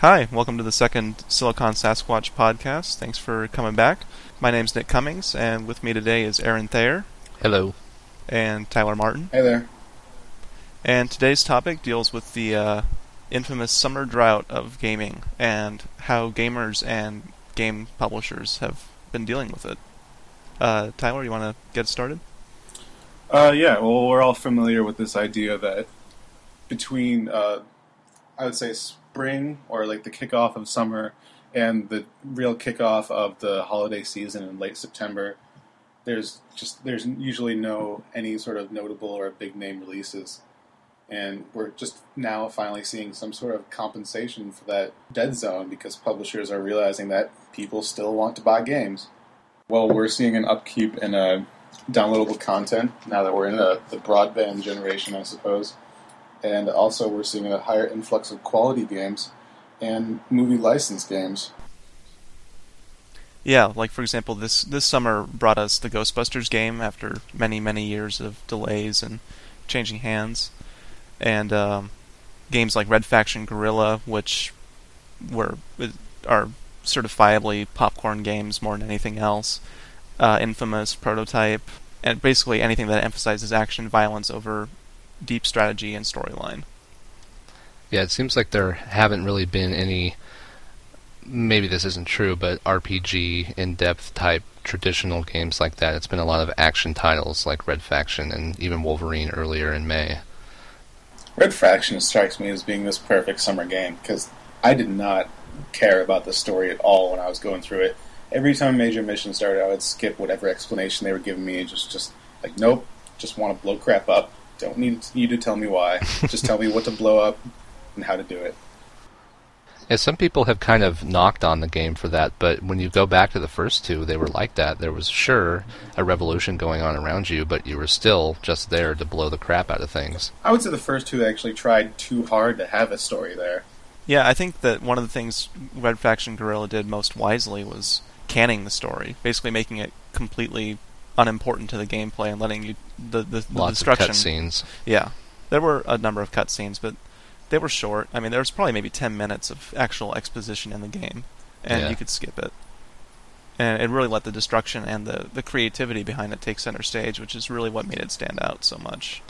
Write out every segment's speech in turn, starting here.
Hi, welcome to the second Silicon Sasquatch podcast. Thanks for coming back. My name's Nick Cummings, and with me today is Aaron Thayer Hello. and Tyler Martin. Hey there. And today's topic deals with the uh, infamous summer drought of gaming and how gamers and game publishers have been dealing with it. Uh, Tyler, you want to get started? Uh, yeah, well, we're all familiar with this idea that between, uh, I would say, spring or like the kickoff of summer and the real kickoff of the holiday season in late September, there's just there's usually no any sort of notable or big name releases, and we're just now finally seeing some sort of compensation for that dead zone because publishers are realizing that people still want to buy games. Well, we're seeing an upkeep in uh, downloadable content now that we're in the, the broadband generation, I suppose. And also, we're seeing a higher influx of quality games and movie license games. Yeah, like for example, this this summer brought us the Ghostbusters game after many many years of delays and changing hands, and um, games like Red Faction Guerrilla, which were are certifiably popcorn games more than anything else. Uh, Infamous, Prototype, and basically anything that emphasizes action, violence over deep strategy and storyline. Yeah, it seems like there haven't really been any. Maybe this isn't true, but RPG in-depth type traditional games like that. It's been a lot of action titles like Red Faction and even Wolverine earlier in May. Red Faction strikes me as being this perfect summer game because I did not care about the story at all when I was going through it. Every time a major mission started, I would skip whatever explanation they were giving me and just, just like, nope, just want to blow crap up. Don't need you to tell me why. just tell me what to blow up and how to do it. Yeah, some people have kind of knocked on the game for that, but when you go back to the first two, they were like that. There was sure a revolution going on around you, but you were still just there to blow the crap out of things. I would say the first two actually tried too hard to have a story there. Yeah, I think that one of the things Red Faction Guerrilla did most wisely was canning the story, basically making it completely unimportant to the gameplay and letting you the the, the Lots destruction. of cutscenes. Yeah, there were a number of cutscenes, but they were short. I mean, there was probably maybe ten minutes of actual exposition in the game, and Yeah. you could skip it. And it really let the destruction and the, the creativity behind it take center stage, which is really what made it stand out so much.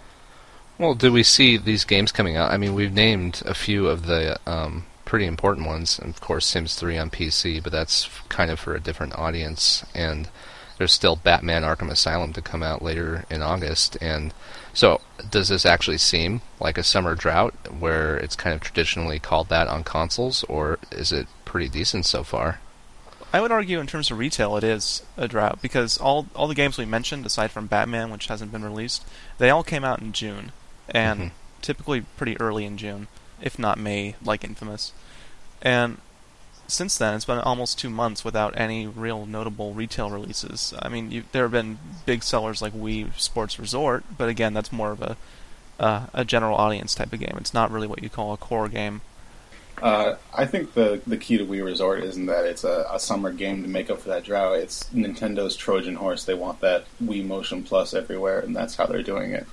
Well, do we see these games coming out? I mean, we've named a few of the um, pretty important ones. And of course, Sims 3 on PC, but that's f- kind of for a different audience. And there's still Batman Arkham Asylum to come out later in August. And so, does this actually seem like a summer drought where it's kind of traditionally called that on consoles, or is it pretty decent so far? I would argue, in terms of retail, it is a drought because all all the games we mentioned, aside from Batman, which hasn't been released, they all came out in June, and Mhm. typically pretty early in June, if not May, like Infamous. And since then, it's been almost two months without any real notable retail releases. I mean, you, there have been big sellers like Wii Sports Resort, but again, that's more of a uh, a general audience type of game. It's not really what you call a core game. Uh, I think the the key to Wii Resort isn't that it's a, a summer game to make up for that drought. It's Nintendo's Trojan horse. They want that Wii Motion Plus everywhere, and that's how they're doing it.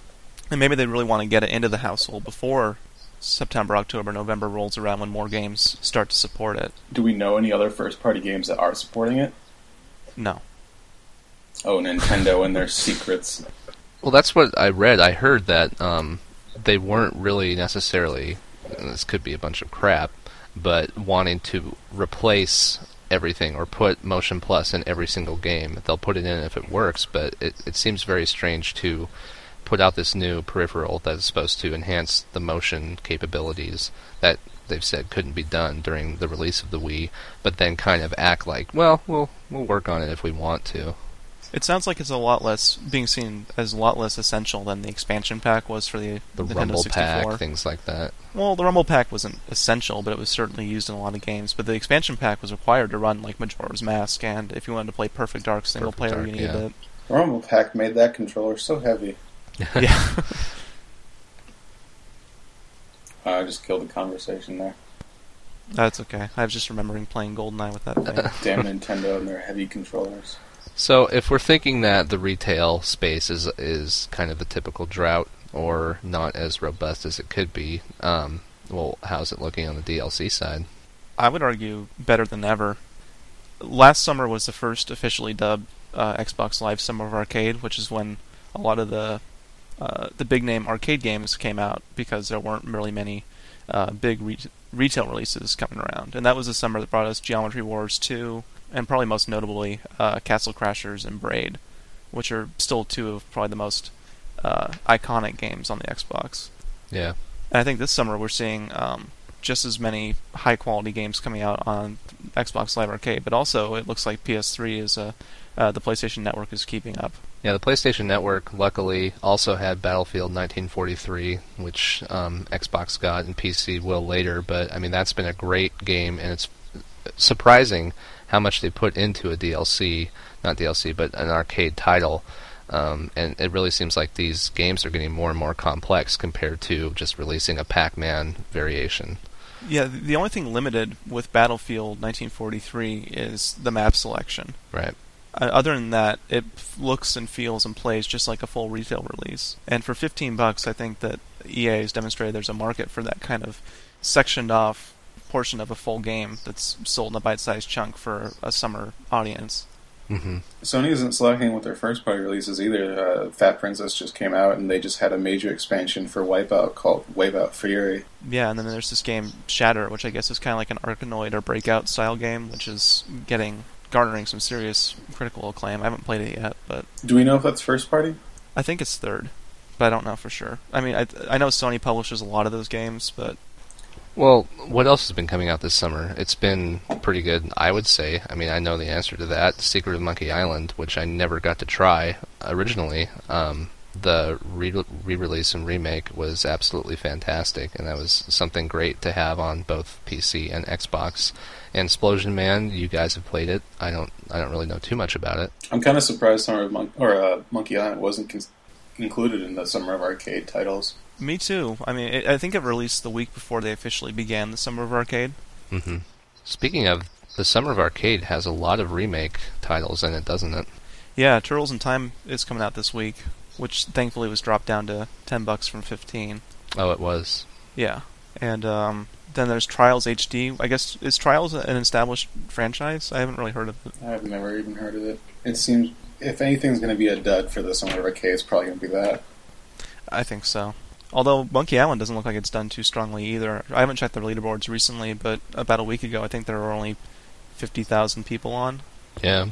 And maybe they really want to get it into the household before September, October, November rolls around when more games start to support it. Do we know any other first party games that are supporting it? No. Oh, Nintendo and their secrets. Well, that's what I read. I heard that um, they weren't really necessarily, and this could be a bunch of crap, but wanting to replace everything or put Motion Plus in every single game. They'll put it in if it works, but it, it seems very strange to put out this new peripheral that is supposed to enhance the motion capabilities that they've said couldn't be done during the release of the Wii, but then kind of act like, well, we'll we'll work on it if we want to. It sounds like it's a lot less being seen as a lot less essential than the expansion pack was for the, The Nintendo Rumble 64. Pack, things like that. Well, the Rumble Pack wasn't essential, but it was certainly used in a lot of games. But the expansion pack was required to run like Majora's Mask, and if you wanted to play Perfect Dark single Perfect player, Dark, you needed yeah. it. Rumble Pack made that controller so heavy. Yeah. I just killed the conversation there. That's okay. I was just remembering playing GoldenEye with that thing. Damn Nintendo and their heavy controllers. So if we're thinking that the retail space is is kind of the typical drought or not as robust as it could be, um, well, how's it looking on the DLC side? I would argue better than ever. Last summer was the first officially dubbed uh, Xbox Live Summer of Arcade, which is when a lot of the uh, the big name arcade games came out because there weren't really many uh, big re- retail releases coming around, and that was the summer that brought us Geometry Wars 2, and probably most notably uh, Castle Crashers and Braid, which are still two of probably the most uh, iconic games on the Xbox. Yeah. And I think this summer we're seeing um, just as many high quality games coming out on Xbox Live Arcade, but also it looks like PS3 is uh, uh, the PlayStation Network is keeping up. Yeah, the PlayStation Network luckily also had Battlefield 1943, which um, Xbox got and PC will later. But I mean, that's been a great game, and it's surprising how much they put into a DLC, not DLC, but an arcade title. Um, and it really seems like these games are getting more and more complex compared to just releasing a Pac-Man variation. Yeah, the only thing limited with Battlefield 1943 is the map selection. Right. Uh, other than that, it looks and feels and plays just like a full retail release. And for 15 bucks, I think that EA has demonstrated there's a market for that kind of sectioned off portion of a full game that's sold in a bite-sized chunk for a summer audience. Mm-hmm. Sony isn't slacking with their first party releases either. Uh, Fat Princess just came out, and they just had a major expansion for Wipeout called Wipeout Fury. Yeah, and then there's this game Shatter, which I guess is kind of like an Arkanoid or Breakout style game, which is getting garnering some serious critical acclaim. I haven't played it yet, but Do we know if that's first party? I think it's third, but I don't know for sure. I mean, I I know Sony publishes a lot of those games, but Well, what else has been coming out this summer? It's been pretty good, I would say. I mean, I know the answer to that. Secret of Monkey Island, which I never got to try originally. Um, the re- re-release and remake was absolutely fantastic, and that was something great to have on both PC and Xbox. And 'Splosion Man, you guys have played it. I don't. I don't really know too much about it. I'm kind of surprised Summer of Mon- or uh, Monkey Island wasn't con- included in the Summer of Arcade titles. me too. I mean, it, I think it released the week before they officially began the Summer of Arcade. Mm-hmm. Speaking of, the Summer of Arcade has a lot of remake titles in it, doesn't it? Yeah, Turtles in Time is coming out this week, which thankfully was dropped down to ten bucks from fifteen. Oh, it was. Yeah, and um, then there's Trials HD. I guess is Trials an established franchise? I haven't really heard of it. I've never even heard of it. It seems if anything's going to be a dud for this Summer whatever Arcade, it's probably going to be that. I think so. Although Monkey Island doesn't look like it's done too strongly either. I haven't checked the leaderboards recently, but about a week ago, I think there were only fifty thousand people on. Yeah.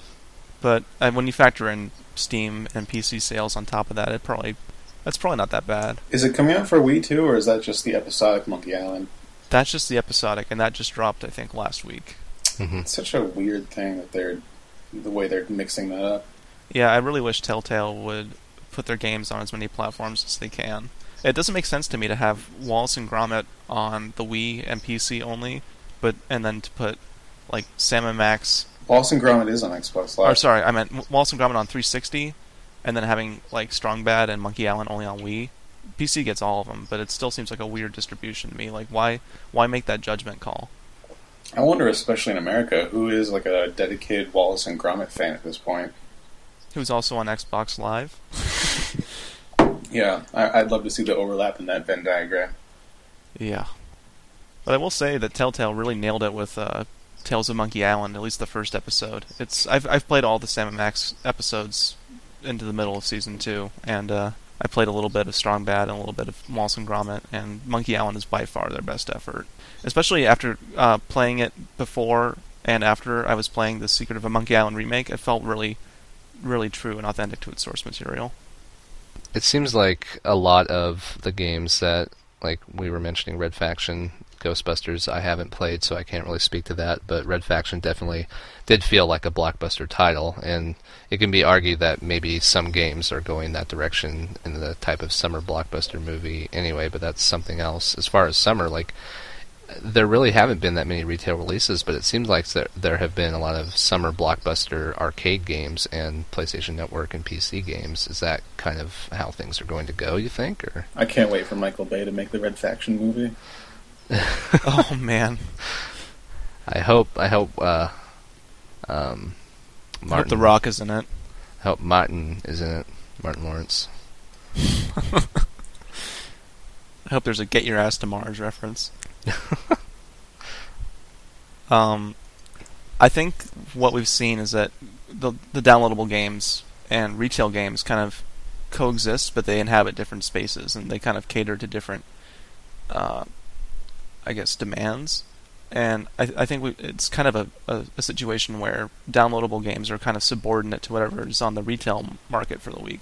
But uh, when you factor in Steam and PC sales on top of that, it probably that's probably not that bad. Is it coming out for Wii too, or is that just the episodic Monkey Island? That's just the episodic, and that just dropped, I think, last week. hmm It's such a weird thing that they're the way they're mixing that up. Yeah, I really wish Telltale would put their games on as many platforms as they can. It doesn't make sense to me to have Wallace and Gromit on the Wii and PC only, but and then to put like Sam and Max. Wallace and Gromit is on Xbox Live. Or sorry, I meant Wallace and Gromit on 360, and then having like Strong Bad and Monkey Island only on Wii. PC gets all of them, but it still seems like a weird distribution to me. Like, why why make that judgment call? I wonder, especially in America, who is like a dedicated Wallace and Gromit fan at this point. Who's also on Xbox Live? Yeah, I, I'd love to see the overlap in that Venn diagram. Yeah. But I will say that Telltale really nailed it with uh, Tales of Monkey Island, at least the first episode. It's I've I've played all the Sam and Max episodes into the middle of season two, and uh, I played a little bit of Strong Bad and a little bit of Wallace and Gromit, and Monkey Island is by far their best effort. Especially after uh, playing it before and after I was playing the Secret of a Monkey Island remake, it felt really, really true and authentic to its source material. It seems like a lot of the games that, like we were mentioning, Red Faction, Ghostbusters, I haven't played, so I can't really speak to that. But Red Faction definitely did feel like a blockbuster title, and it can be argued that maybe some games are going that direction in the type of summer blockbuster movie anyway. But that's something else. As far as summer, like there really haven't been that many retail releases, but it seems like there, there have been a lot of summer blockbuster arcade games and PlayStation Network and PC games. Is that kind of how things are going to go? You think, or I can't wait for Michael Bay to make the Red Faction movie. oh man, I hope I hope uh, um, I hope Martin The Rock is in it. I hope Martin is in it. Martin Lawrence. I hope there's a Get Your Ass to Mars reference. Um, I think what we've seen is that the the downloadable games and retail games kind of coexist, but they inhabit different spaces and they kind of cater to different, uh, I guess, demands. And I, I think we, it's kind of a, a, a, situation where downloadable games are kind of subordinate to whatever is on the retail market for the week.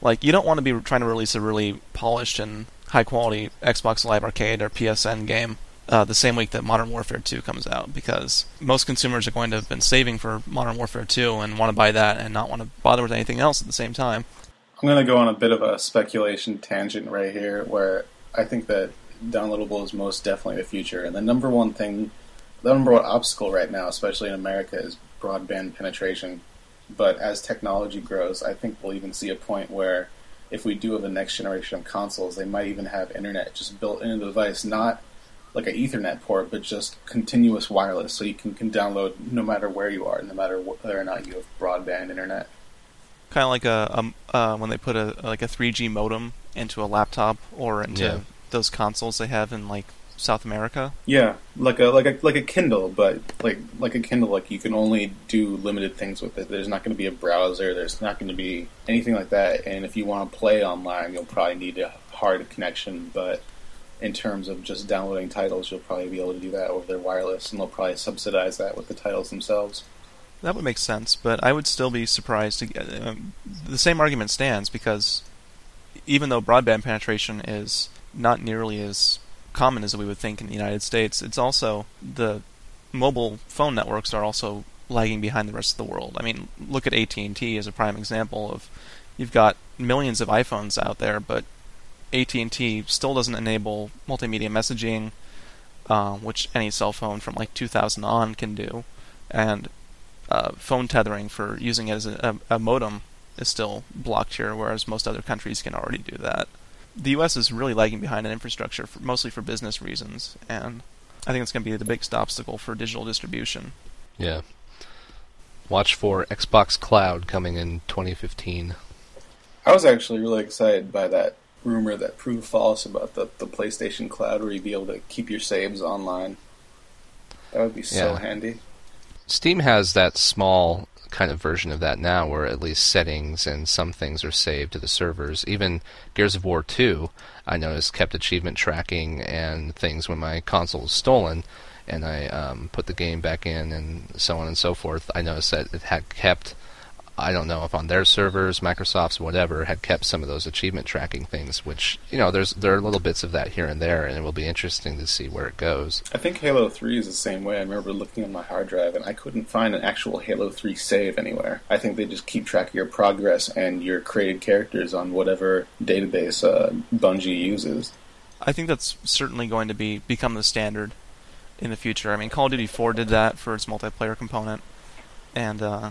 Like, you don't want to be trying to release a really polished and high quality Xbox Live Arcade or PSN game uh, the same week that Modern Warfare 2 comes out because most consumers are going to have been saving for Modern Warfare 2 and want to buy that and not want to bother with anything else at the same time. I'm going to go on a bit of a speculation tangent right here where I think that downloadable is most definitely the future. And the number one thing, the number one obstacle right now, especially in America, is broadband penetration. But as technology grows, I think we'll even see a point where if we do have the next generation of consoles, they might even have internet just built into the device, not like an Ethernet port, but just continuous wireless, so you can, can download no matter where you are, no matter whether or not you have broadband internet. Kind of like a, uh, when they put a like a 3G modem into a laptop or into yeah. Those consoles they have in like South America. Yeah, like a like a like a Kindle, but like like a Kindle, like you can only do limited things with it. There's not going to be a browser. There's not going to be anything like that. And if you want to play online, you'll probably need a hard connection. But in terms of just downloading titles, you'll probably be able to do that over their wireless, and they'll probably subsidize that with the titles themselves. That would make sense, but I would still be surprised to get um, the same argument stands because even though broadband penetration is not nearly as common as we would think in the United States, it's also the mobile phone networks are also lagging behind the rest of the world. I mean, look at AT&T as a prime example of you've got millions of iPhones out there, but AT&T still doesn't enable multimedia messaging, uh, which any cell phone from like 2000 on can do, and uh, phone tethering for using it as a, a, a, modem is still blocked here, whereas most other countries can already do that. The U.S. is really lagging behind in infrastructure, for, mostly for business reasons, and I think it's going to be the biggest obstacle for digital distribution. Yeah. Watch for Xbox Cloud coming in 2015. I was actually really excited by that rumor that proved false about the, the PlayStation Cloud where you'd be able to keep your saves online. That would be so yeah. handy. Steam has that small kind of version of that now where at least settings and some things are saved to the servers. Even Gears of War 2, I noticed, kept achievement tracking and things when my console was stolen and I um, put the game back in and so on and so forth. I noticed that it had kept I don't know if on their servers, Microsoft's, whatever, had kept some of those achievement tracking things. Which you know, there's there are little bits of that here and there, and it will be interesting to see where it goes. I think Halo Three is the same way. I remember looking on my hard drive, and I couldn't find an actual Halo Three save anywhere. I think they just keep track of your progress and your created characters on whatever database uh, Bungie uses. I think that's certainly going to be become the standard in the future. I mean, Call of Duty 4 did that for its multiplayer component, and uh,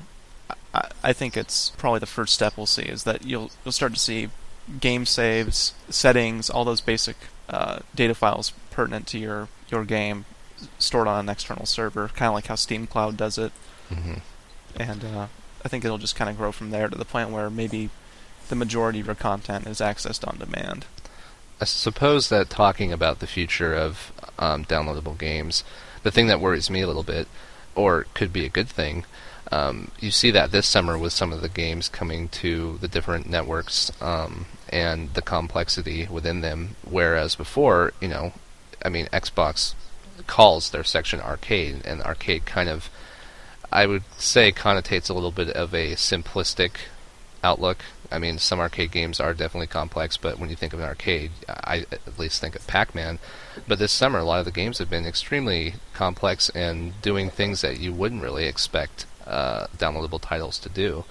I, think it's probably the first step we'll see is that you'll you'll start to see game saves, settings, all those basic uh, data files pertinent to your your game stored on an external server, kind of like how Steam Cloud does it. Mm-hmm. And uh, I think it'll just kind of grow from there to the point where maybe the majority of your content is accessed on demand. I suppose that talking about the future of um, downloadable games, the thing that worries me a little bit, or could be a good thing, um, you see that this summer with some of the games coming to the different networks um, and the complexity within them. Whereas before, you know, I mean, Xbox calls their section arcade, and arcade kind of, I would say, connotates a little bit of a simplistic outlook. I mean, some arcade games are definitely complex, but when you think of an arcade, I at least think of Pac-Man. But this summer, a lot of the games have been extremely complex and doing things that you wouldn't really expect uh, downloadable titles to do.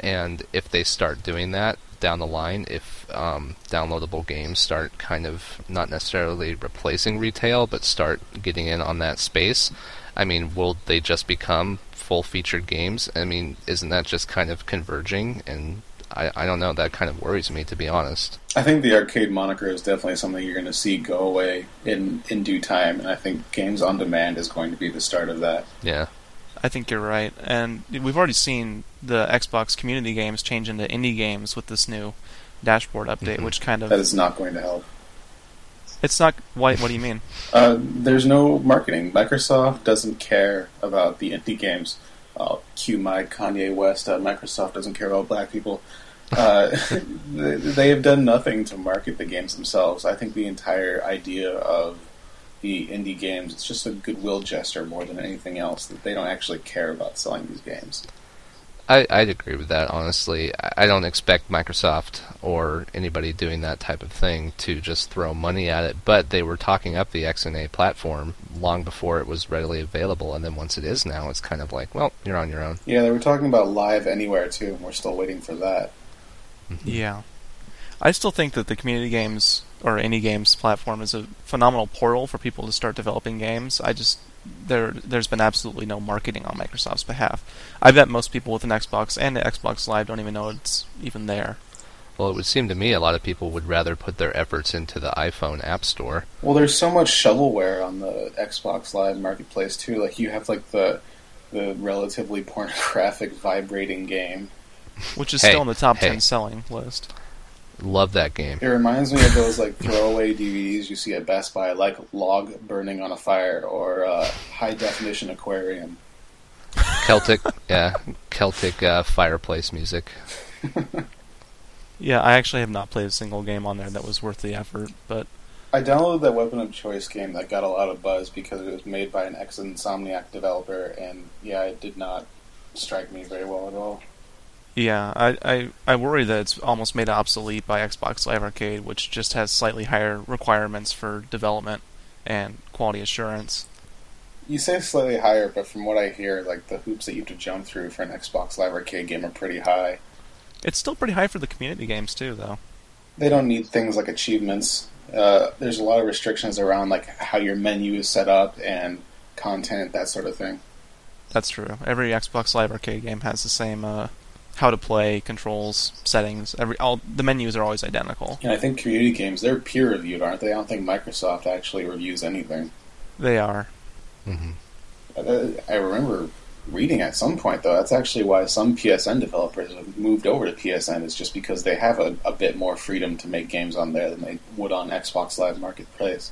And if they start doing that down the line, if um, downloadable games start kind of not necessarily replacing retail, but start getting in on that space, I mean, will they just become full featured games? I mean, isn't that just kind of converging? And I, I don't know, that kind of worries me, to be honest. I think the arcade moniker is definitely something you're going to see go away in, in due time, and I think games on demand is going to be the start of that. Yeah. I think you're right, and we've already seen the Xbox community games change into indie games with this new dashboard update, mm-hmm. which kind of that is not going to help. It's not. What, what do you mean? Uh, there's no marketing. Microsoft doesn't care about the indie games. I'll cue my Kanye West. Uh, Microsoft doesn't care about black people. Uh, they, they have done nothing to market the games themselves. I think the entire idea of the indie games it's just a goodwill gesture more than anything else. That they don't actually care about selling these games. I, I'd agree with that, honestly. I I don't expect Microsoft or anybody doing that type of thing to just throw money at it, but they were talking up the XNA platform long before it was readily available, and then once it is now, it's kind of like, well, you're on your own. Yeah, they were talking about Live Anywhere too. And we're still waiting for that. Yeah. I still think that the community games or any games platform is a phenomenal portal for people to start developing games. I just there there's been absolutely no marketing on Microsoft's behalf. I bet most people with an Xbox and an Xbox Live don't even know it's even there. Well, it would seem to me a lot of people would rather put their efforts into the iPhone App Store. Well, there's so much shovelware on the Xbox Live marketplace too. Like you have like the the relatively pornographic vibrating game. Which is Hey, still in the top hey. ten selling list. Love that game. It reminds me of those like throwaway DVDs you see at Best Buy, like log burning on a fire or uh, high definition aquarium. Celtic, yeah, Celtic uh, fireplace music. Yeah, I actually have not played a single game on there that was worth the effort, but I downloaded that Weapon of Choice game that got a lot of buzz because it was made by an ex Insomniac developer, and yeah, it did not strike me very well at all. Yeah, I, I I worry that it's almost made obsolete by Xbox Live Arcade, which just has slightly higher requirements for development and quality assurance. You say slightly higher, but from what I hear, like the hoops that you have to jump through for an Xbox Live Arcade game are pretty high. It's still pretty high for the community games too, though. They don't need things like achievements. Uh, there's a lot of restrictions around like how your menu is set up and content, that sort of thing. That's true. Every Xbox Live Arcade game has the same uh, how to play, controls, settings. Every all the menus are always identical. And I think community games they're peer reviewed, aren't they? I don't think Microsoft actually reviews anything. They are. hmm Uh, I remember reading at some point though that's actually why some PSN developers have moved over to PSN is just because they have a, a bit more freedom to make games on there than they would on Xbox Live Marketplace.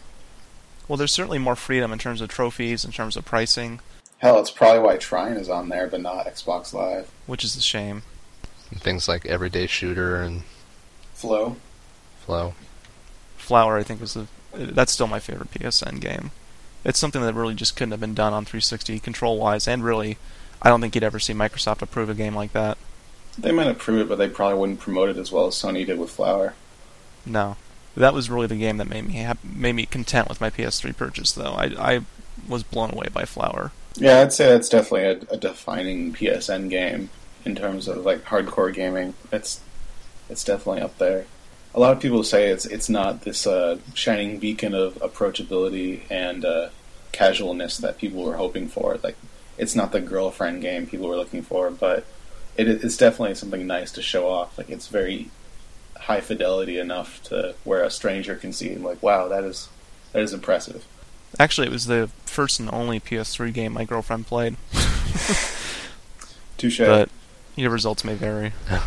Well, there's certainly more freedom in terms of trophies, in terms of pricing, Hell, it's probably why Trine is on there but not Xbox Live. which is a shame. Things like Everyday Shooter and Flow. Flow. Flower, I think, is the that's still my favorite PSN game. It's something that really just couldn't have been done on 360 control wise, and really, I don't think you'd ever see Microsoft approve a game like that. They might approve it, but they probably wouldn't promote it as well as Sony did with Flower. No, that was really the game that made me hap- made me content with my PS3 purchase. Though I I was blown away by Flower. Yeah, I'd say that's definitely a, a defining PSN game in terms of like hardcore gaming. It's it's definitely up there. A lot of people say it's it's not this uh, shining beacon of approachability and uh, casualness that people were hoping for. Like it's not the girlfriend game people were looking for, but it, it's definitely something nice to show off. Like it's very high fidelity enough to where a stranger can see and like, wow, that is that is impressive. Actually, it was the first and only PS3 game my girlfriend played, Touche. but your results may vary.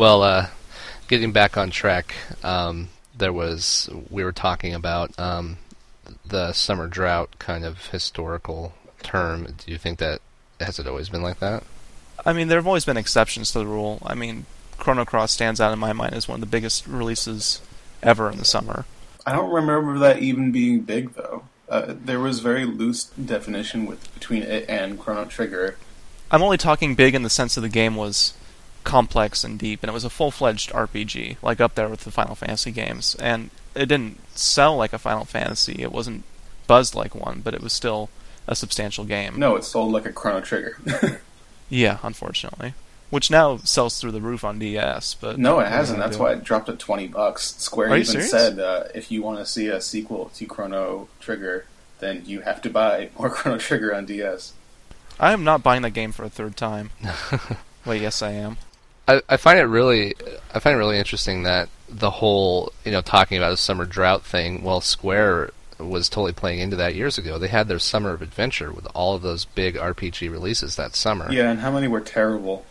Well, uh, getting back on track, um, there was we were talking about um, the summer drought kind of historical term. Do you think that has it always been like that? I mean, there have always been exceptions to the rule. I mean, Chrono Cross stands out in my mind as one of the biggest releases ever in the summer. I don't remember that even being big though. Uh, there was very loose definition with between it and Chrono Trigger. I'm only talking big in the sense that the game was complex and deep, and it was a full-fledged RPG, like up there with the Final Fantasy games. And it didn't sell like a Final Fantasy. It wasn't buzzed like one, but it was still a substantial game. No, it sold like a Chrono Trigger. Yeah, unfortunately. Which now sells through the roof on DS, but no, it hasn't. That's why it. dropped to twenty bucks. Square Are even said uh, if you want to see a sequel to Chrono Trigger, then you have to buy more Chrono Trigger on DS. I am not buying that game for a third time. Wait, yes, I am. I, I find it really I find it really interesting that the whole you know talking about a summer drought thing. Well, Square was totally playing into that years ago. They had their summer of adventure with all of those big RPG releases that summer. Yeah, and how many were terrible?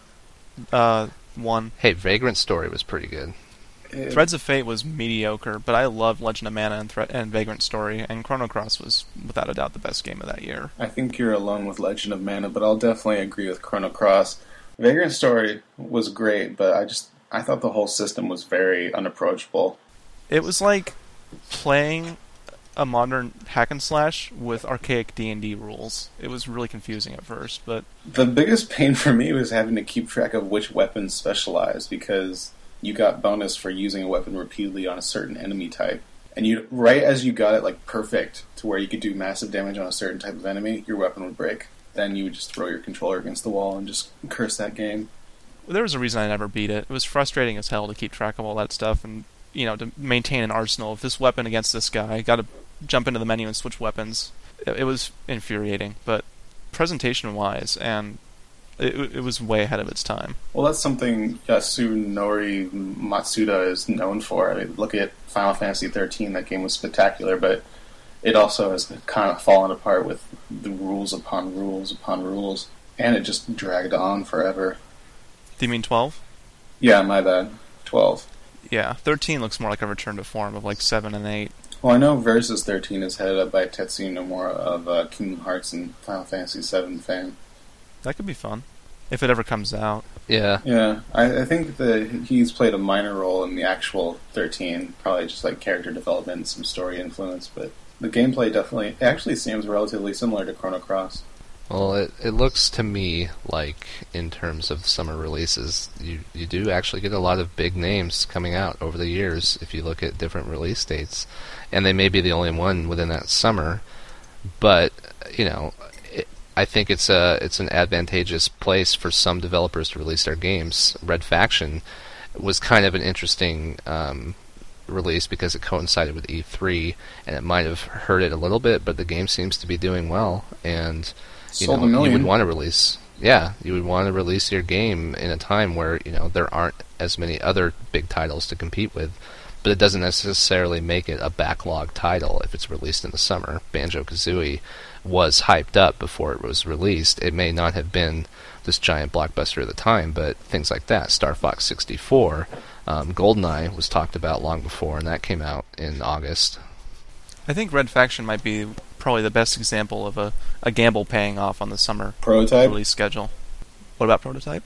Uh, one. Hey, Vagrant Story was pretty good. It- Threads of Fate was mediocre, but I loved Legend of Mana and, Thre- and Vagrant Story, and Chrono Cross was without a doubt the best game of that year. I think you're alone with Legend of Mana, but I'll definitely agree with Chrono Cross. Vagrant Story was great, but I just I thought the whole system was very unapproachable. It was like playing a modern hack and slash with archaic D and D rules. It was really confusing at first, but The biggest pain for me was having to keep track of which weapons specialized because you got bonus for using a weapon repeatedly on a certain enemy type. And you right as you got it like perfect to where you could do massive damage on a certain type of enemy, your weapon would break. Then you would just throw your controller against the wall and just curse that game. there was a reason I never beat it. It was frustrating as hell to keep track of all that stuff and you know to maintain an arsenal of this weapon against this guy. Got to jump into the menu and switch weapons. It, it was infuriating, but presentation wise and it, it was way ahead of its time. Well, that's something Yasunori Matsuda is known for. I mean, look at Final Fantasy XIII. That game was spectacular, but it also has kind of fallen apart with the rules upon rules upon rules, and it just dragged on forever. Do you mean twelve? Yeah, my bad. Twelve. Yeah, thirteen looks more like a return to form of like seven and eight. Well, I know Versus 13 is headed up by Tetsuya Nomura of uh, Kingdom Hearts and Final Fantasy VII fame. That could be fun if it ever comes out. Yeah, Yeah, I, I think that he's played a minor role in the actual 13, probably just like character development and some story influence, but the gameplay definitely it actually seems relatively similar to Chrono Cross. Well, it, it looks to me like, in terms of summer releases, you, you do actually get a lot of big names coming out over the years if you look at different release dates. And they may be the only one within that summer, but, you know, it, I think it's a it's an advantageous place for some developers to release their games. Red Faction was kind of an interesting um, release because it coincided with E3, and it might have hurt it a little bit, but the game seems to be doing well, and you Sold know, you would want to release. Yeah, you would want to release your game in a time where you know there aren't as many other big titles to compete with, but it doesn't necessarily make it a backlog title if it's released in the summer. Banjo Kazooie was hyped up before it was released. It may not have been this giant blockbuster at the time, but things like that, Star Fox 64, um, GoldenEye was talked about long before, and that came out in August. I think Red Faction might be probably the best example of a, a gamble paying off on the summer Prototype. release schedule. What about Prototype?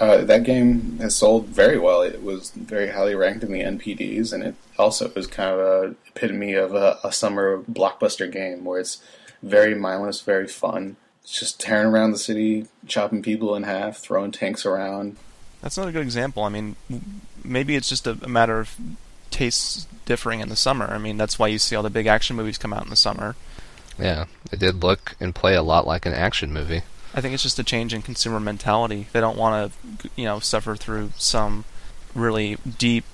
Uh, that game has sold very well. It was very highly ranked in the NPDs, and it also is kind of a epitome of a, a summer blockbuster game where it's very mindless, very fun. It's just tearing around the city, chopping people in half, throwing tanks around. That's not a good example. I mean, maybe it's just a, a matter of tastes differing in the summer. I mean, that's why you see all the big action movies come out in the summer. Yeah, it did look and play a lot like an action movie. I think it's just a change in consumer mentality. They don't want to, you know, suffer through some really deep,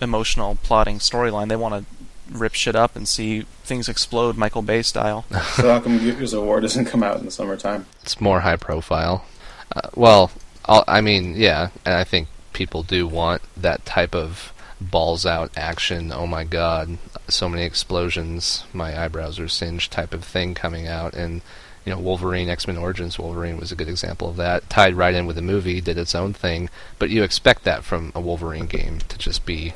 emotional plotting storyline. They want to rip shit up and see things explode, Michael Bay style. So how come Gears of War doesn't come out in the summertime? It's more high profile. Uh, well, I'll, I mean, yeah, and I think people do want that type of balls out action. Oh my god, so many explosions, my eyebrows are singed type of thing coming out. And, you know, Wolverine, X Men Origins Wolverine was a good example of that. Tied right in with the movie, did its own thing. But you expect that from a Wolverine game to just be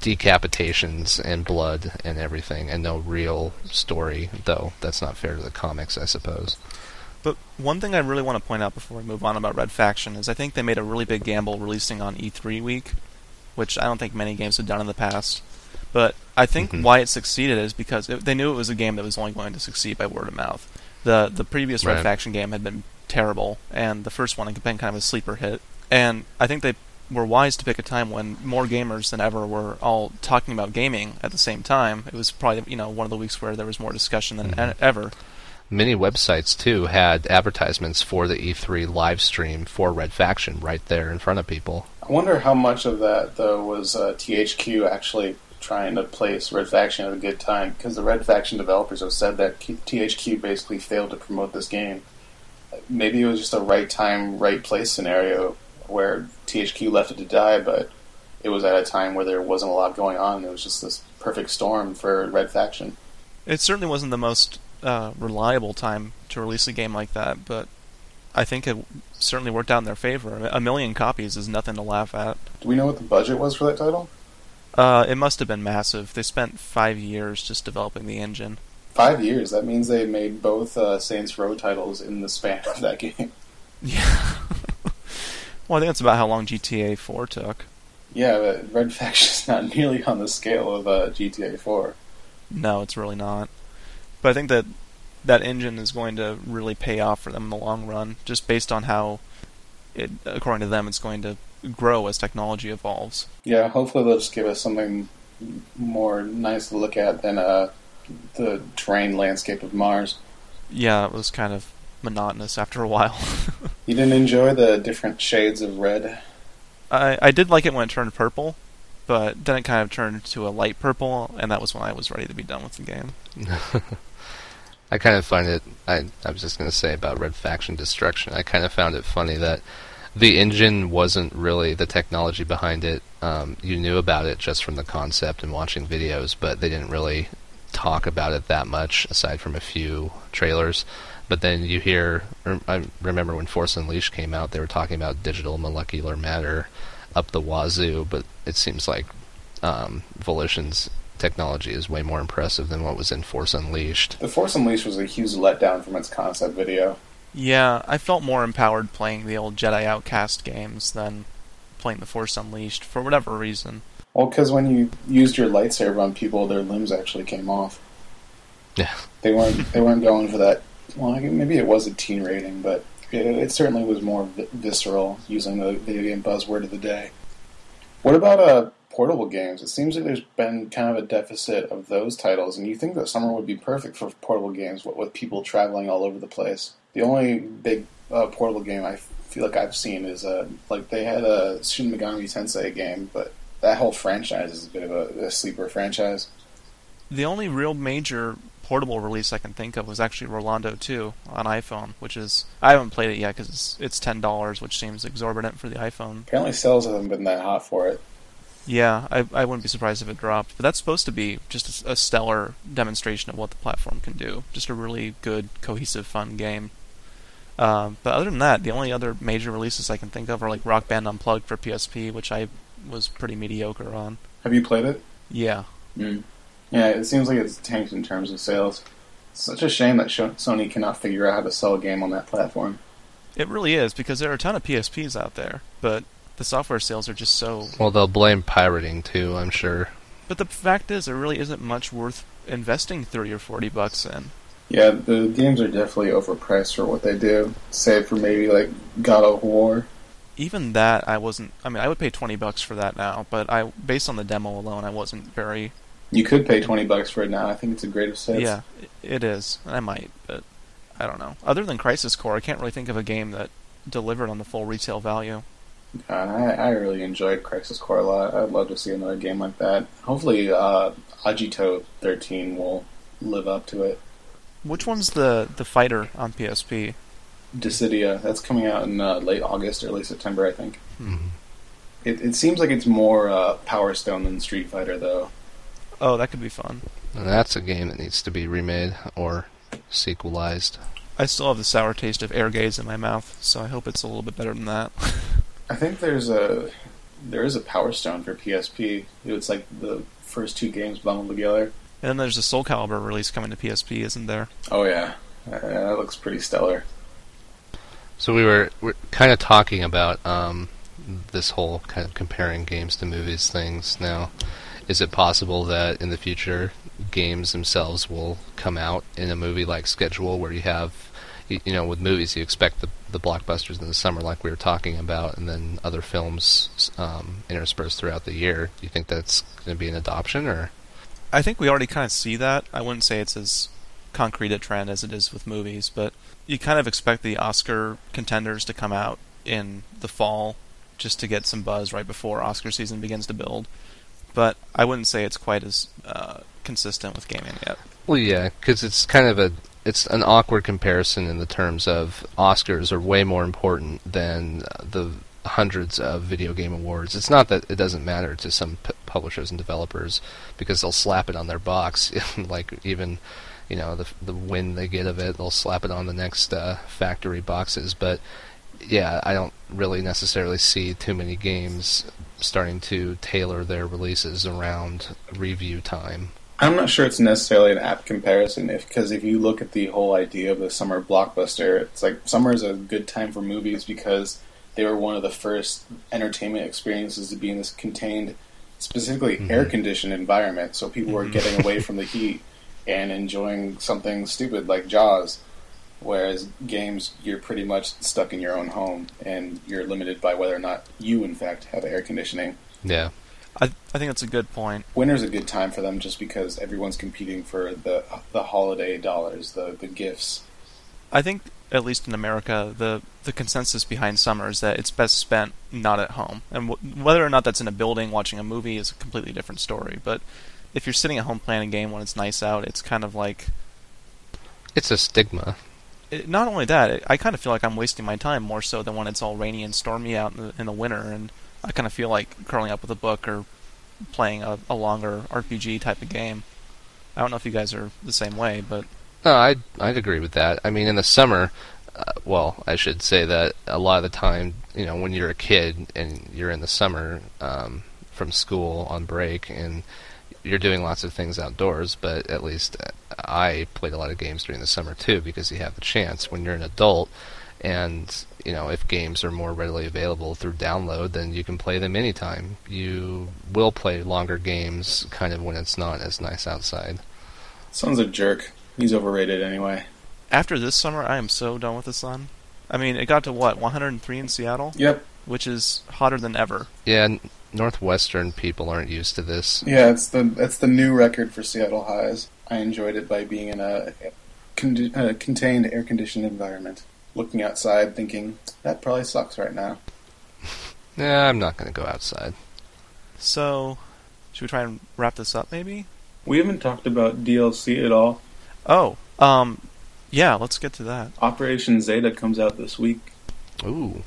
decapitations and blood and everything, and no real story, though that's not fair to the comics, I suppose. But one thing I really want to point out before we move on about Red Faction is I think they made a really big gamble releasing on E3 week, which I don't think many games have done in the past. But I think Mhm. why it succeeded is because it, they knew it was a game that was only going to succeed by word of mouth. The the previous Red Right. Faction game had been terrible, and the first one had been kind of a sleeper hit. And I think they were wise to pick a time when more gamers than ever were all talking about gaming at the same time. It was probably you know one of the weeks where there was more discussion than Mhm. e- ever. Many websites too had advertisements for the E3 live stream for Red Faction right there in front of people. I wonder how much of that though was uh, THQ actually trying to place Red Faction at a good time because the Red Faction developers have said that THQ basically failed to promote this game. Maybe it was just a right time, right place scenario where THQ left it to die, but it was at a time where there wasn't a lot going on. It was just this perfect storm for Red Faction. It certainly wasn't the most uh, reliable time to release a game like that, but I think it certainly worked out in their favor. A million copies is nothing to laugh at. Do we know what the budget was for that title? Uh, it must have been massive. They spent five years just developing the engine. Five years. That means they made both uh, Saints Row titles in the span of that game. Yeah. Well, I think that's about how long GTA 4 took. Yeah, but Red Faction's not nearly on the scale of uh, GTA 4. No, it's really not. But I think that that engine is going to really pay off for them in the long run, just based on how, it, according to them, it's going to grow as technology evolves. Yeah, hopefully they'll just give us something more nice to look at than uh, the terrain landscape of Mars. Yeah, it was kind of monotonous after a while. you didn't enjoy the different shades of red? I I did like it when it turned purple, but then it kind of turned to a light purple, and that was when I was ready to be done with the game. I kind of find it. I I was just going to say about Red Faction Destruction. I kind of found it funny that the engine wasn't really the technology behind it. Um, you knew about it just from the concept and watching videos, but they didn't really talk about it that much aside from a few trailers. But then you hear, I remember when Force Unleashed came out, they were talking about digital molecular matter up the wazoo, but it seems like um, Volition's technology is way more impressive than what was in Force Unleashed. The Force Unleashed was a huge letdown from its concept video. Yeah, I felt more empowered playing the old Jedi Outcast games than playing the Force Unleashed for whatever reason. Well, because when you used your lightsaber on people, their limbs actually came off. Yeah, they weren't they weren't going for that. Well, maybe it was a teen rating, but it, it certainly was more vi- visceral, using the video game buzzword of the day. What about uh, portable games? It seems like there's been kind of a deficit of those titles, and you think that summer would be perfect for portable games, with, people traveling all over the place. The only big uh, portable game I feel like I've seen is uh, like they had a Shin Megami Tensei game, but that whole franchise is a bit of a, a sleeper franchise. The only real major portable release I can think of was actually Rolando 2 on iPhone, which is I haven't played it yet because it's, it's ten dollars, which seems exorbitant for the iPhone. Apparently, sales haven't been that hot for it. Yeah, I, I wouldn't be surprised if it dropped, but that's supposed to be just a, a stellar demonstration of what the platform can do. Just a really good, cohesive, fun game. Um, but other than that, the only other major releases I can think of are like Rock Band Unplugged for PSP, which I was pretty mediocre on. Have you played it? Yeah. Mm. Yeah, it seems like it's tanked in terms of sales. It's such a shame that Sony cannot figure out how to sell a game on that platform. It really is because there are a ton of PSPs out there, but the software sales are just so. Well, they'll blame pirating too, I'm sure. But the fact is, there really isn't much worth investing thirty or forty bucks in. Yeah, the games are definitely overpriced for what they do, save for maybe like God of War. Even that, I wasn't. I mean, I would pay twenty bucks for that now, but I, based on the demo alone, I wasn't very. You could pay twenty bucks for it now. I think it's a great sales. Yeah, it is. I might, but I don't know. Other than Crisis Core, I can't really think of a game that delivered on the full retail value. Uh, I, I really enjoyed Crisis Core a lot. I'd love to see another game like that. Hopefully, uh, Agito 13 will live up to it. Which one's the the fighter on PSP? Dissidia. That's coming out in uh, late August, early September, I think. Mm-hmm. It, it seems like it's more uh, Power Stone than Street Fighter, though. Oh, that could be fun. That's a game that needs to be remade or sequelized. I still have the sour taste of Ehrgeiz in my mouth, so I hope it's a little bit better than that. I think there's a there is a Power Stone for PSP. It's like the first two games bundled together. And then there's a Soul Calibur release coming to PSP, isn't there? Oh yeah, uh, that looks pretty stellar. So we were we're kind of talking about um, this whole kind of comparing games to movies things. Now, is it possible that in the future games themselves will come out in a movie-like schedule where you have, you, you know, with movies you expect the the blockbusters in the summer, like we were talking about, and then other films um, interspersed throughout the year. Do you think that's going to be an adoption, or? I think we already kind of see that. I wouldn't say it's as concrete a trend as it is with movies, but you kind of expect the Oscar contenders to come out in the fall just to get some buzz right before Oscar season begins to build. But I wouldn't say it's quite as uh, consistent with gaming yet. Well, yeah, because it's kind of a it's an awkward comparison in the terms of Oscars are way more important than the hundreds of video game awards. It's not that it doesn't matter to some p- publishers and developers because they'll slap it on their box, like even you know the the win they get of it, they'll slap it on the next uh, factory boxes. But yeah, I don't really necessarily see too many games starting to tailor their releases around review time. I'm not sure it's necessarily an apt comparison, if because if you look at the whole idea of the summer blockbuster, it's like summer is a good time for movies because they were one of the first entertainment experiences to be in this contained, specifically Mhm. air conditioned environment. So people were Mhm. getting away from the heat and enjoying something stupid like Jaws. Whereas games, you're pretty much stuck in your own home and you're limited by whether or not you, in fact, have air conditioning. Yeah, I I think that's a good point. Winter's a good time for them just because everyone's competing for the the holiday dollars, the the gifts. I think at least in America, the the consensus behind summer is that it's best spent not at home, and w- whether or not that's in a building watching a movie is a completely different story. But if you're sitting at home playing a game when it's nice out, it's kind of like it's a stigma. Not only that. I kind of feel like I'm wasting my time more so than when it's all rainy and stormy out in the, in the winter, and I kind of feel like curling up with a book or playing a, a longer RPG type of game. I don't know if you guys are the same way, but No, I'd I'd agree with that. I mean, in the summer, uh, well, I should say that a lot of the time, you know, when you're a kid and you're in the summer um, from school on break and you're doing lots of things outdoors, but at least I played a lot of games during the summer too because you have the chance. When you're an adult, and you know, if games are more readily available through download, then you can play them anytime. You will play longer games, kind of when it's not as nice outside. Sun's a jerk. He's overrated anyway. after this summer, I am so done with the sun. I mean, it got to what 103 in Seattle, Yep. which is hotter than ever. Yeah, n- Northwestern people aren't used to this. Yeah, it's the that's the new record for Seattle highs. I enjoyed it by being in a, con- a contained, air conditioned environment, looking outside, thinking that probably sucks right now. Yeah, I'm not going to go outside. So, should we try and wrap this up, maybe? We haven't talked about DLC at all. Oh, um, yeah, let's get to that. Operation Zeta comes out this week. Ooh,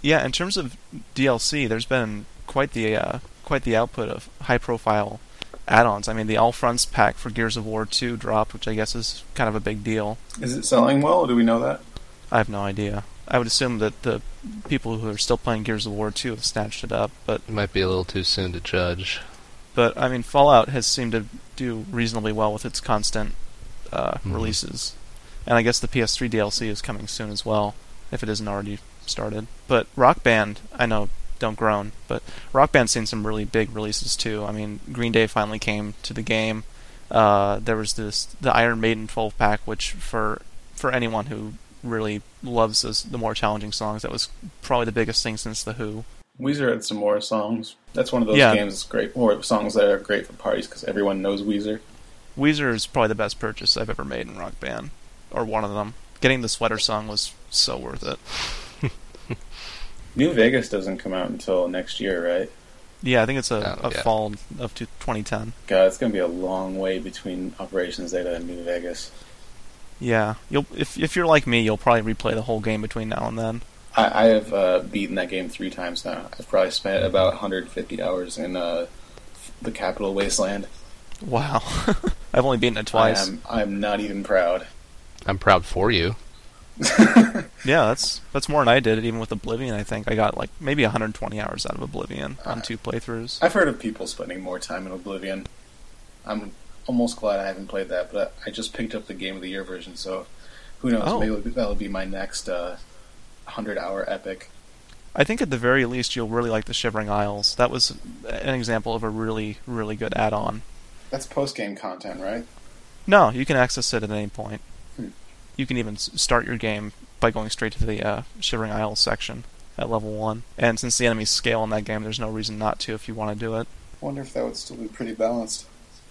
Yeah, in terms of DLC, there's been quite the uh, quite the output of high-profile add-ons. I mean, the All Fronts pack for Gears of War 2 dropped, which I guess is kind of a big deal. Is it selling well? Do we know that? I have no idea. I would assume that the people who are still playing Gears of War 2 have snatched it up, but it might be a little too soon to judge. but I mean, Fallout has seemed to do reasonably well with its constant uh, Mhm. releases, and I guess the PS3 DLC is coming soon as well, if it isn't already started. But Rock Band, I know, don't groan, but Rock Band's seen some really big releases too. I mean, Green Day finally came to the game. Uh, there was this the Iron Maiden 12 pack, which for for anyone who really loves those, the more challenging songs, that was probably the biggest thing since the Who. Weezer had some more songs. That's one of those Yeah. games that's great, or songs that are great for parties because everyone knows Weezer. Weezer is probably the best purchase I've ever made in Rock Band, or one of them. Getting the sweater song was so worth it. New Vegas doesn't come out until next year, right? Yeah, I think it's a, Oh, a yeah. fall of two- 2010. God, it's gonna be a long way between Operation Zeta and New Vegas. Yeah, you'll if if you're like me, you'll probably replay the whole game between now and then. I, I have uh, beaten that game three times now. I've probably spent about 150 hours in uh, the Capital Wasteland. Wow, I've only beaten it twice. I am, I'm not even proud. I'm proud for you. Yeah, that's that's more than I did. Even with Oblivion, I think I got like maybe 120 hours out of Oblivion on two playthroughs. I've heard of people spending more time in Oblivion. I'm almost glad I haven't played that, but I just picked up the Game of the Year version, so who knows? Oh. Maybe that'll be my next uh, 100 hour epic. I think at the very least you'll really like the Shivering Isles. That was an example of a really really good add-on. That's post game content, right? No, you can access it at any point. Hmm. You can even start your game by going straight to the uh, Shivering Isles section at level one. And since the enemies scale in that game, there's no reason not to if you want to do it. wonder if that would still be pretty balanced.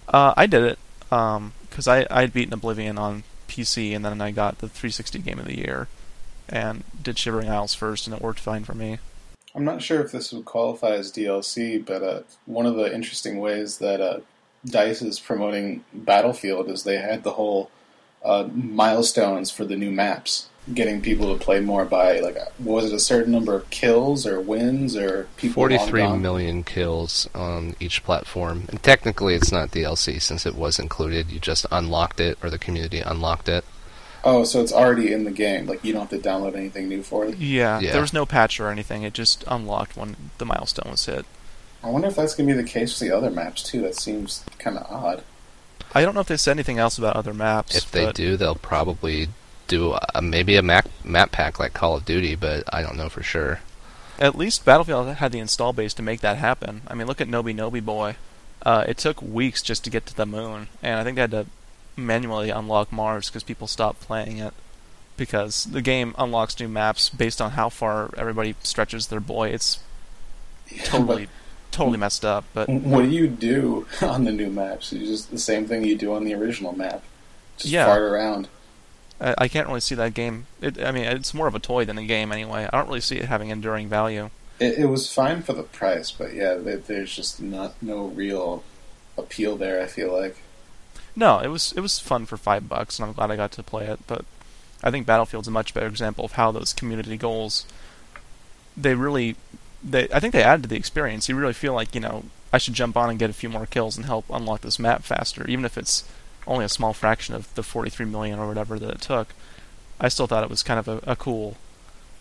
Uh, I did it because I I'd beaten Oblivion on PC, and then I got the 360 Game of the Year, and did Shivering Isles first, and it worked fine for me. I'm not sure if this would qualify as DLC, but uh, one of the interesting ways that uh, Dice is promoting Battlefield is they had the whole uh, milestones for the new maps, getting people to play more by like was it a certain number of kills or wins or people long Forty-three gone? million kills on each platform, and technically it's not DLC since it was included. You just unlocked it, or the community unlocked it. Oh, so it's already in the game. Like you don't have to download anything new for it. Yeah, Yeah. there was no patch or anything. It just unlocked when the milestone was hit. I wonder if that's gonna be the case with the other maps too. That seems kind of odd. I don't know if they said anything else about other maps. If they but do, they'll probably do uh, maybe a map map pack like Call of Duty, but I don't know for sure. At least Battlefield had the install base to make that happen. I mean, look at Nobi Nobi Boy. Uh, it took weeks just to get to the moon, and I think they had to manually unlock Mars because people stopped playing it. Because the game unlocks new maps based on how far everybody stretches their boy. It's totally, totally messed up. But But what do you do on the new maps? You just the same thing you do on the original map. Just Yeah. fart around. I, can't really see that game. It, I mean, it's more of a toy than a game anyway. I don't really see it having enduring value. It, it was fine for the price, but yeah, there, there's just not no real appeal there. I feel like. No, it was it was fun for five bucks, and I'm glad I got to play it. But I think Battlefield's a much better example of how those community goals. They really, they I think they added to the experience. You really feel like you know I should jump on and get a few more kills and help unlock this map faster, even if it's only a small fraction of the 43 million or whatever that it took. I still thought it was kind of a, a cool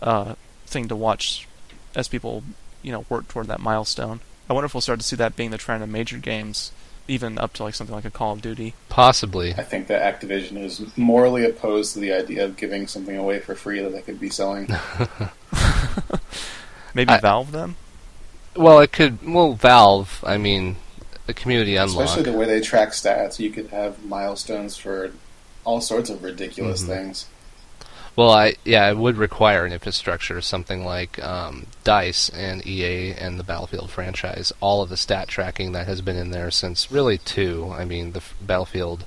uh, thing to watch as people you know work toward that milestone. I wonder if we'll start to see that being the trend in major games, even up to like something like a Call of Duty. Possibly. I think that Activision is morally opposed to the idea of giving something away for free that they could be selling. Maybe I- Valve then? Well, it could. Well, Valve. I mean, the community unlock. Especially the way they track stats, you could have milestones for all sorts of ridiculous Mhm. things. Well, I yeah, it would require an infrastructure, something like um, Dice and EA and the Battlefield franchise. All of the stat tracking that has been in there since really two. I mean, the f- Battlefield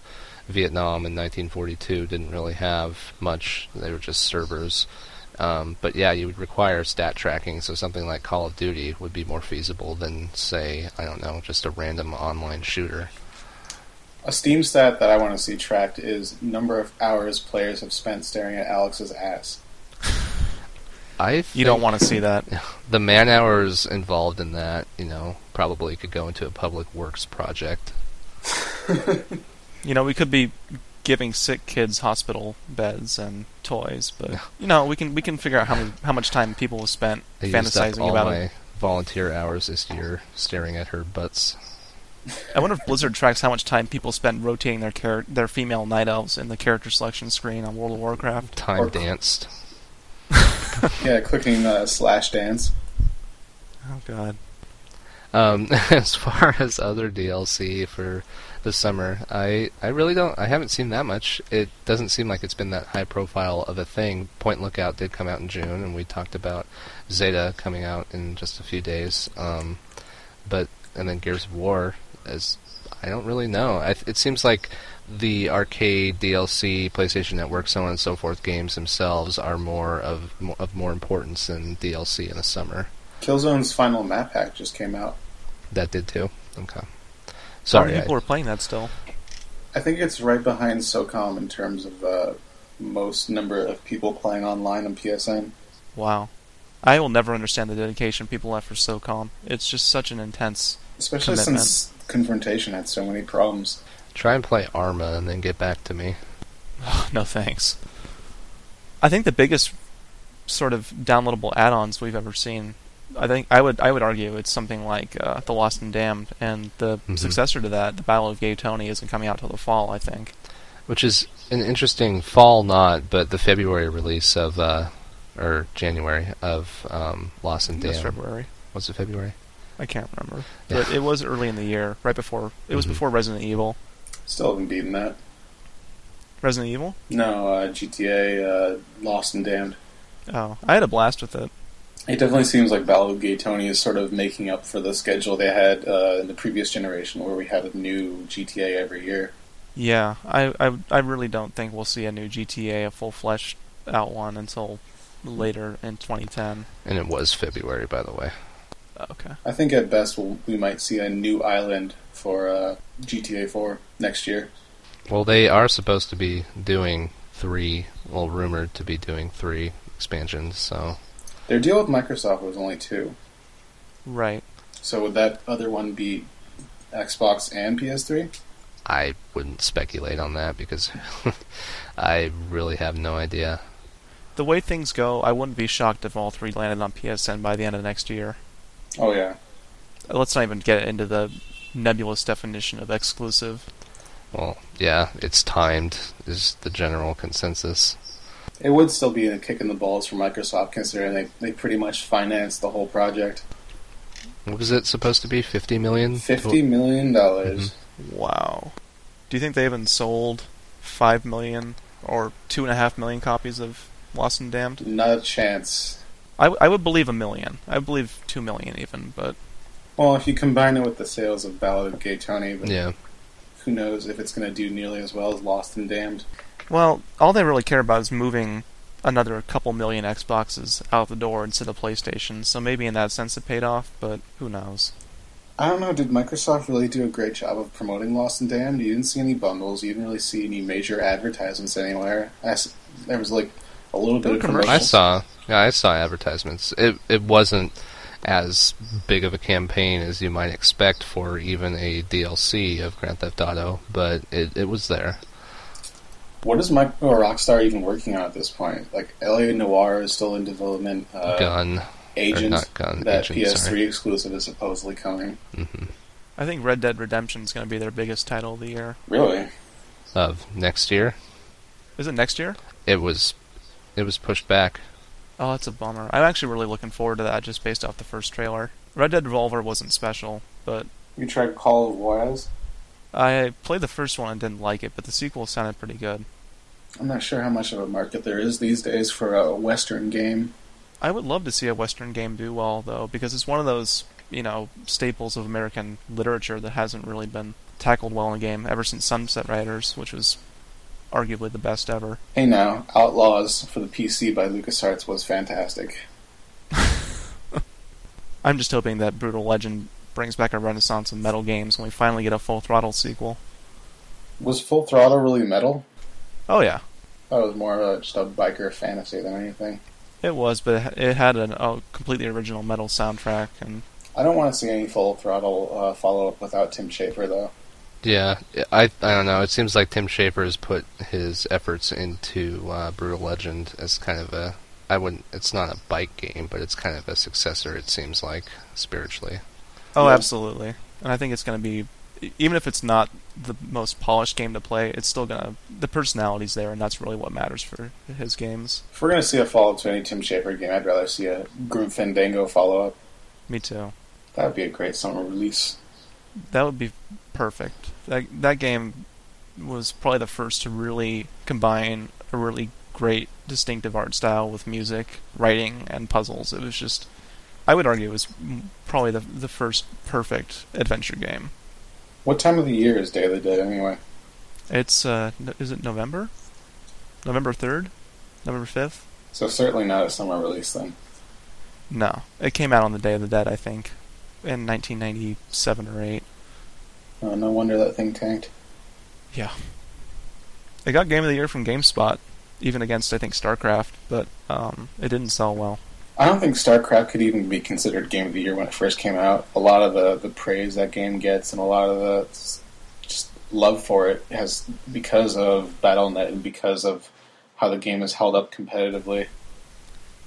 Vietnam in 1942 didn't really have much. They were just servers. Um, but yeah, you would require stat tracking, so something like Call of Duty would be more feasible than, say, I don't know, just a random online shooter. A Steam stat that I want to see tracked is number of hours players have spent staring at Alex's ass. I You don't want to see that. the man hours involved in that, you know, probably could go into a public works project. You know, we could be giving sick kids hospital beds and toys, but you know, we can we can figure out how many, how much time people have spent I used up fantasizing all about my it. volunteer hours this year staring at her butts. I wonder if Blizzard tracks how much time people spend rotating their char- their female night elves in the character selection screen on World of Warcraft. Time Or- danced. Yeah, clicking uh, slash dance. Oh god. Um, as far as other DLC for the summer, I I really don't. I haven't seen that much. It doesn't seem like it's been that high profile of a thing. Point Lookout did come out in June, and we talked about Zeta coming out in just a few days. Um, but and then Gears of War as I don't really know. I, it seems like the arcade DLC, PlayStation Network, so on and so forth games themselves are more of of more importance than DLC in the summer. Killzone's final map pack just came out. That did too. Okay. How Sorry. many I- people are playing that still? I think it's right behind SOCOM in terms of uh, most number of people playing online on PSN. Wow. I will never understand the dedication people have for SOCOM. It's just such an intense. Especially Commitment. since Confrontation had so many problems. Try and play Arma and then get back to me. no thanks. I think the biggest sort of downloadable add-ons we've ever seen. I think I would I would argue it's something like uh, the Lost and Damned, and the Mhm. successor to that, the Ballad of Gay Tony, isn't coming out till the fall. I think. Which is an interesting fall, not, but the February release of, uh, or January of um, Lost and Damned. February. Was it February? I can't remember, Yeah. but it was early in the year, right before it was Mhm. before Resident Evil. Still haven't beaten that. Resident Evil. No, uh, GTA uh, Lost and Damned. Oh, I had a blast with it. It definitely seems like Ballad of Gay Tony is sort of making up for the schedule they had uh, in the previous generation, where we had a new GTA every year. Yeah, I, I I really don't think we'll see a new GTA, a full fleshed out one, until later in 2010. And it was February, by the way. Okay. I think at best we'll, we might see a new island for uh, GTA 4 next year. Well, they are supposed to be doing three, well, rumored to be doing three expansions, so. Their deal with Microsoft was only two. Right. So would that other one be Xbox and PS3? I wouldn't speculate on that because I really have no idea. The way things go, I wouldn't be shocked if all three landed on PSN by the end of next year. Oh yeah. Let's not even get into the nebulous definition of exclusive. Well, yeah, it's timed, is the general consensus. It would still be a kick in the balls for Microsoft considering they, they pretty much financed the whole project. What was it supposed to be? 50 million? Fifty million dollars. Mm-hmm. Wow. Do you think they even sold five million or two and a half million copies of Lost and Damned? Not a chance. I, w- I would believe a million. I would believe two million even, but Well, if you combine it with the sales of Ballad of Gay Tony, but Yeah. who knows if it's going to do nearly as well as Lost and Damned. Well, all they really care about is moving another couple million Xboxes out the door instead of PlayStation. So maybe in that sense it paid off, but who knows? I don't know. Did Microsoft really do a great job of promoting Lost and Damned? You didn't see any bundles. You didn't really see any major advertisements anywhere. I s there was like a little bit of were commercials. I saw, yeah, I saw advertisements. It it wasn't as big of a campaign as you might expect for even a DLC of Grand Theft Auto, but it, it was there. What is my or Rockstar even working on at this point? Like LA Noire is still in development. Uh, Gun, or Agent, not Gun, that Agent, PS3 sorry. exclusive is supposedly coming. hmm I think Red Dead Redemption is going to be their biggest title of the year. Really? Of next year, Is it next year? it was, it was pushed back. Oh, that's a bummer. I'm actually really looking forward to that just based off the first trailer. Red Dead Revolver wasn't special, but You tried Call of Juarez? I played the first one and didn't like it, but the sequel sounded pretty good. I'm not sure how much of a market there is these days for a Western game. I would love to see a Western game do well, though, because it's one of those, you know, staples of American literature that hasn't really been tackled well in a game ever since Sunset Riders, which was arguably the best ever. Hey now, Outlaws for the PC by LucasArts was fantastic. I'm just hoping that Brutal Legend brings back a renaissance of metal games when we finally get a full throttle sequel. Was Full Throttle really metal? Oh yeah, That was more of a, just a biker fantasy than anything. it was, but it had an, a completely original metal soundtrack, and I don't want to see any Full Throttle uh, follow up without Tim Schafer though. Yeah, I I don't know. It seems like Tim Schafer has put his efforts into uh, Brutal Legend as kind of a. I wouldn't. It's not a bike game, but it's kind of a successor. It seems like spiritually. oh, Yeah. absolutely. And I think it's going to be, even if it's not the most polished game to play, it's still to the personality's there, and that's really what matters for his games. If we're gonna see a follow up to any Tim Schafer game, I'd rather see a Grim Fandango follow up. Me too. That would be a great summer release. That would be perfect. That that game was probably the first to really combine a really great distinctive art style with music, writing, and puzzles. It was just I would argue it was probably the the first perfect adventure game. What time of the year is Day of the Dead anyway? It's uh no- is it November? November 3rd? November 5th? So certainly not a summer release then. No. It came out on the Day of the Dead, I think, in 1997 or 8. Uh, no wonder that thing tanked. Yeah. It got Game of the Year from GameSpot, even against I think StarCraft, but um, it didn't sell well. I don't think StarCraft could even be considered Game of the Year when it first came out. A lot of the, the praise that game gets and a lot of the just love for it has because of BattleNet and because of how the game is held up competitively.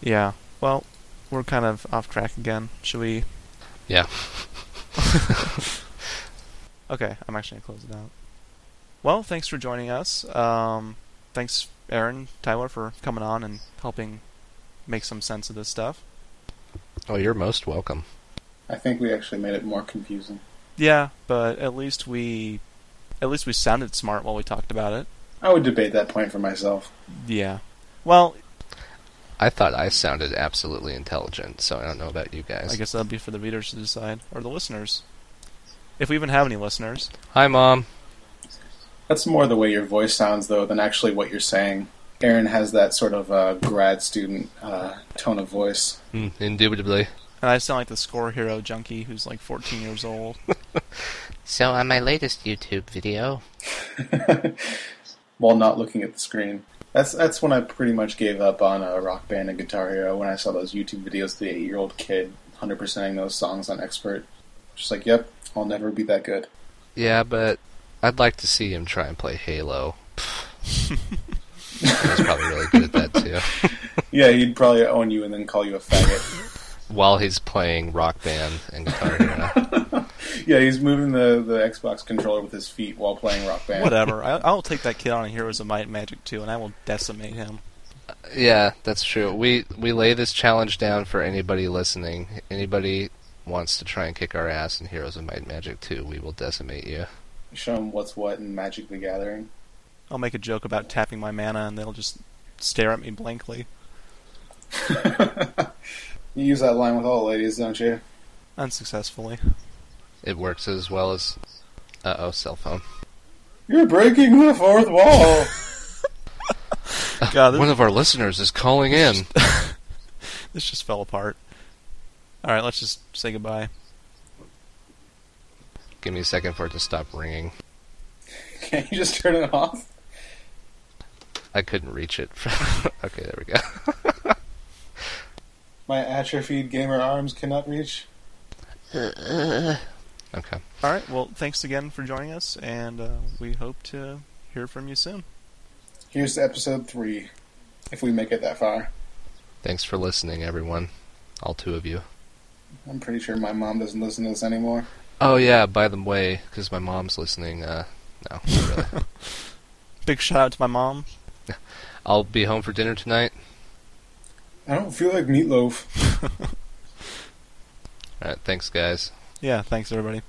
Yeah. Well, we're kind of off track again. Should we? Yeah. Okay, I'm actually gonna close it out. Well, thanks for joining us. Um, thanks, Aaron, Tyler, for coming on and helping make some sense of this stuff. Oh, you're most welcome. I think we actually made it more confusing. Yeah, but at least we, at least we sounded smart while we talked about it. I would debate that point for myself. Yeah. Well, I thought I sounded absolutely intelligent, so I don't know about you guys. I guess that'll be for the readers to decide, or the listeners. If we even have any listeners. Hi, mom. That's more the way your voice sounds, though, than actually what you're saying. Aaron has that sort of uh, grad student uh, tone of voice. Mm, indubitably. And I sound like the score hero junkie who's like 14 years old. So on my latest YouTube video, while not looking at the screen. That's that's when I pretty much gave up on a rock band and Guitar Hero when I saw those YouTube videos of the eight year old kid 100%ing those songs on expert. Just like, yep, I'll never be that good. yeah, but I'd like to see him try and play Halo. He's probably really good at that too. Yeah, he'd probably own you and then call you a faggot. While he's playing Rock Band and Guitar Hero. yeah, he's moving the, the Xbox controller with his feet while playing Rock Band. Whatever. I, I'll take that kid on Heroes of Might and Magic 2, and I will decimate him. Uh, yeah, that's true. We we lay this challenge down for anybody listening. Anybody wants to try and kick our ass in Heroes of Might and Magic 2, we will decimate you. Show him what's what in Magic the Gathering. I'll make a joke about tapping my mana, and they'll just stare at me blankly. You use that line with all ladies, don't you? Unsuccessfully. It works as well as uh oh, cell phone. You're breaking the fourth wall. God, this, One of our listeners is calling in. this just fell apart. Alright, let's just say goodbye. Give me a second for it to stop ringing. Can't you just turn it off? I couldn't reach it. okay, there we go. My atrophied gamer arms cannot reach. okay. Alright, well, thanks again for joining us, and uh, we hope to hear from you soon. Here's to episode three, if we make it that far. Thanks for listening, everyone. All two of you. I'm pretty sure my mom doesn't listen to this anymore. Oh yeah, by the way, because my mom's listening. Uh, no, really. Big shout out to my mom. I'll be home for dinner tonight. I don't feel like meatloaf. All right, thanks, guys. Yeah, thanks everybody.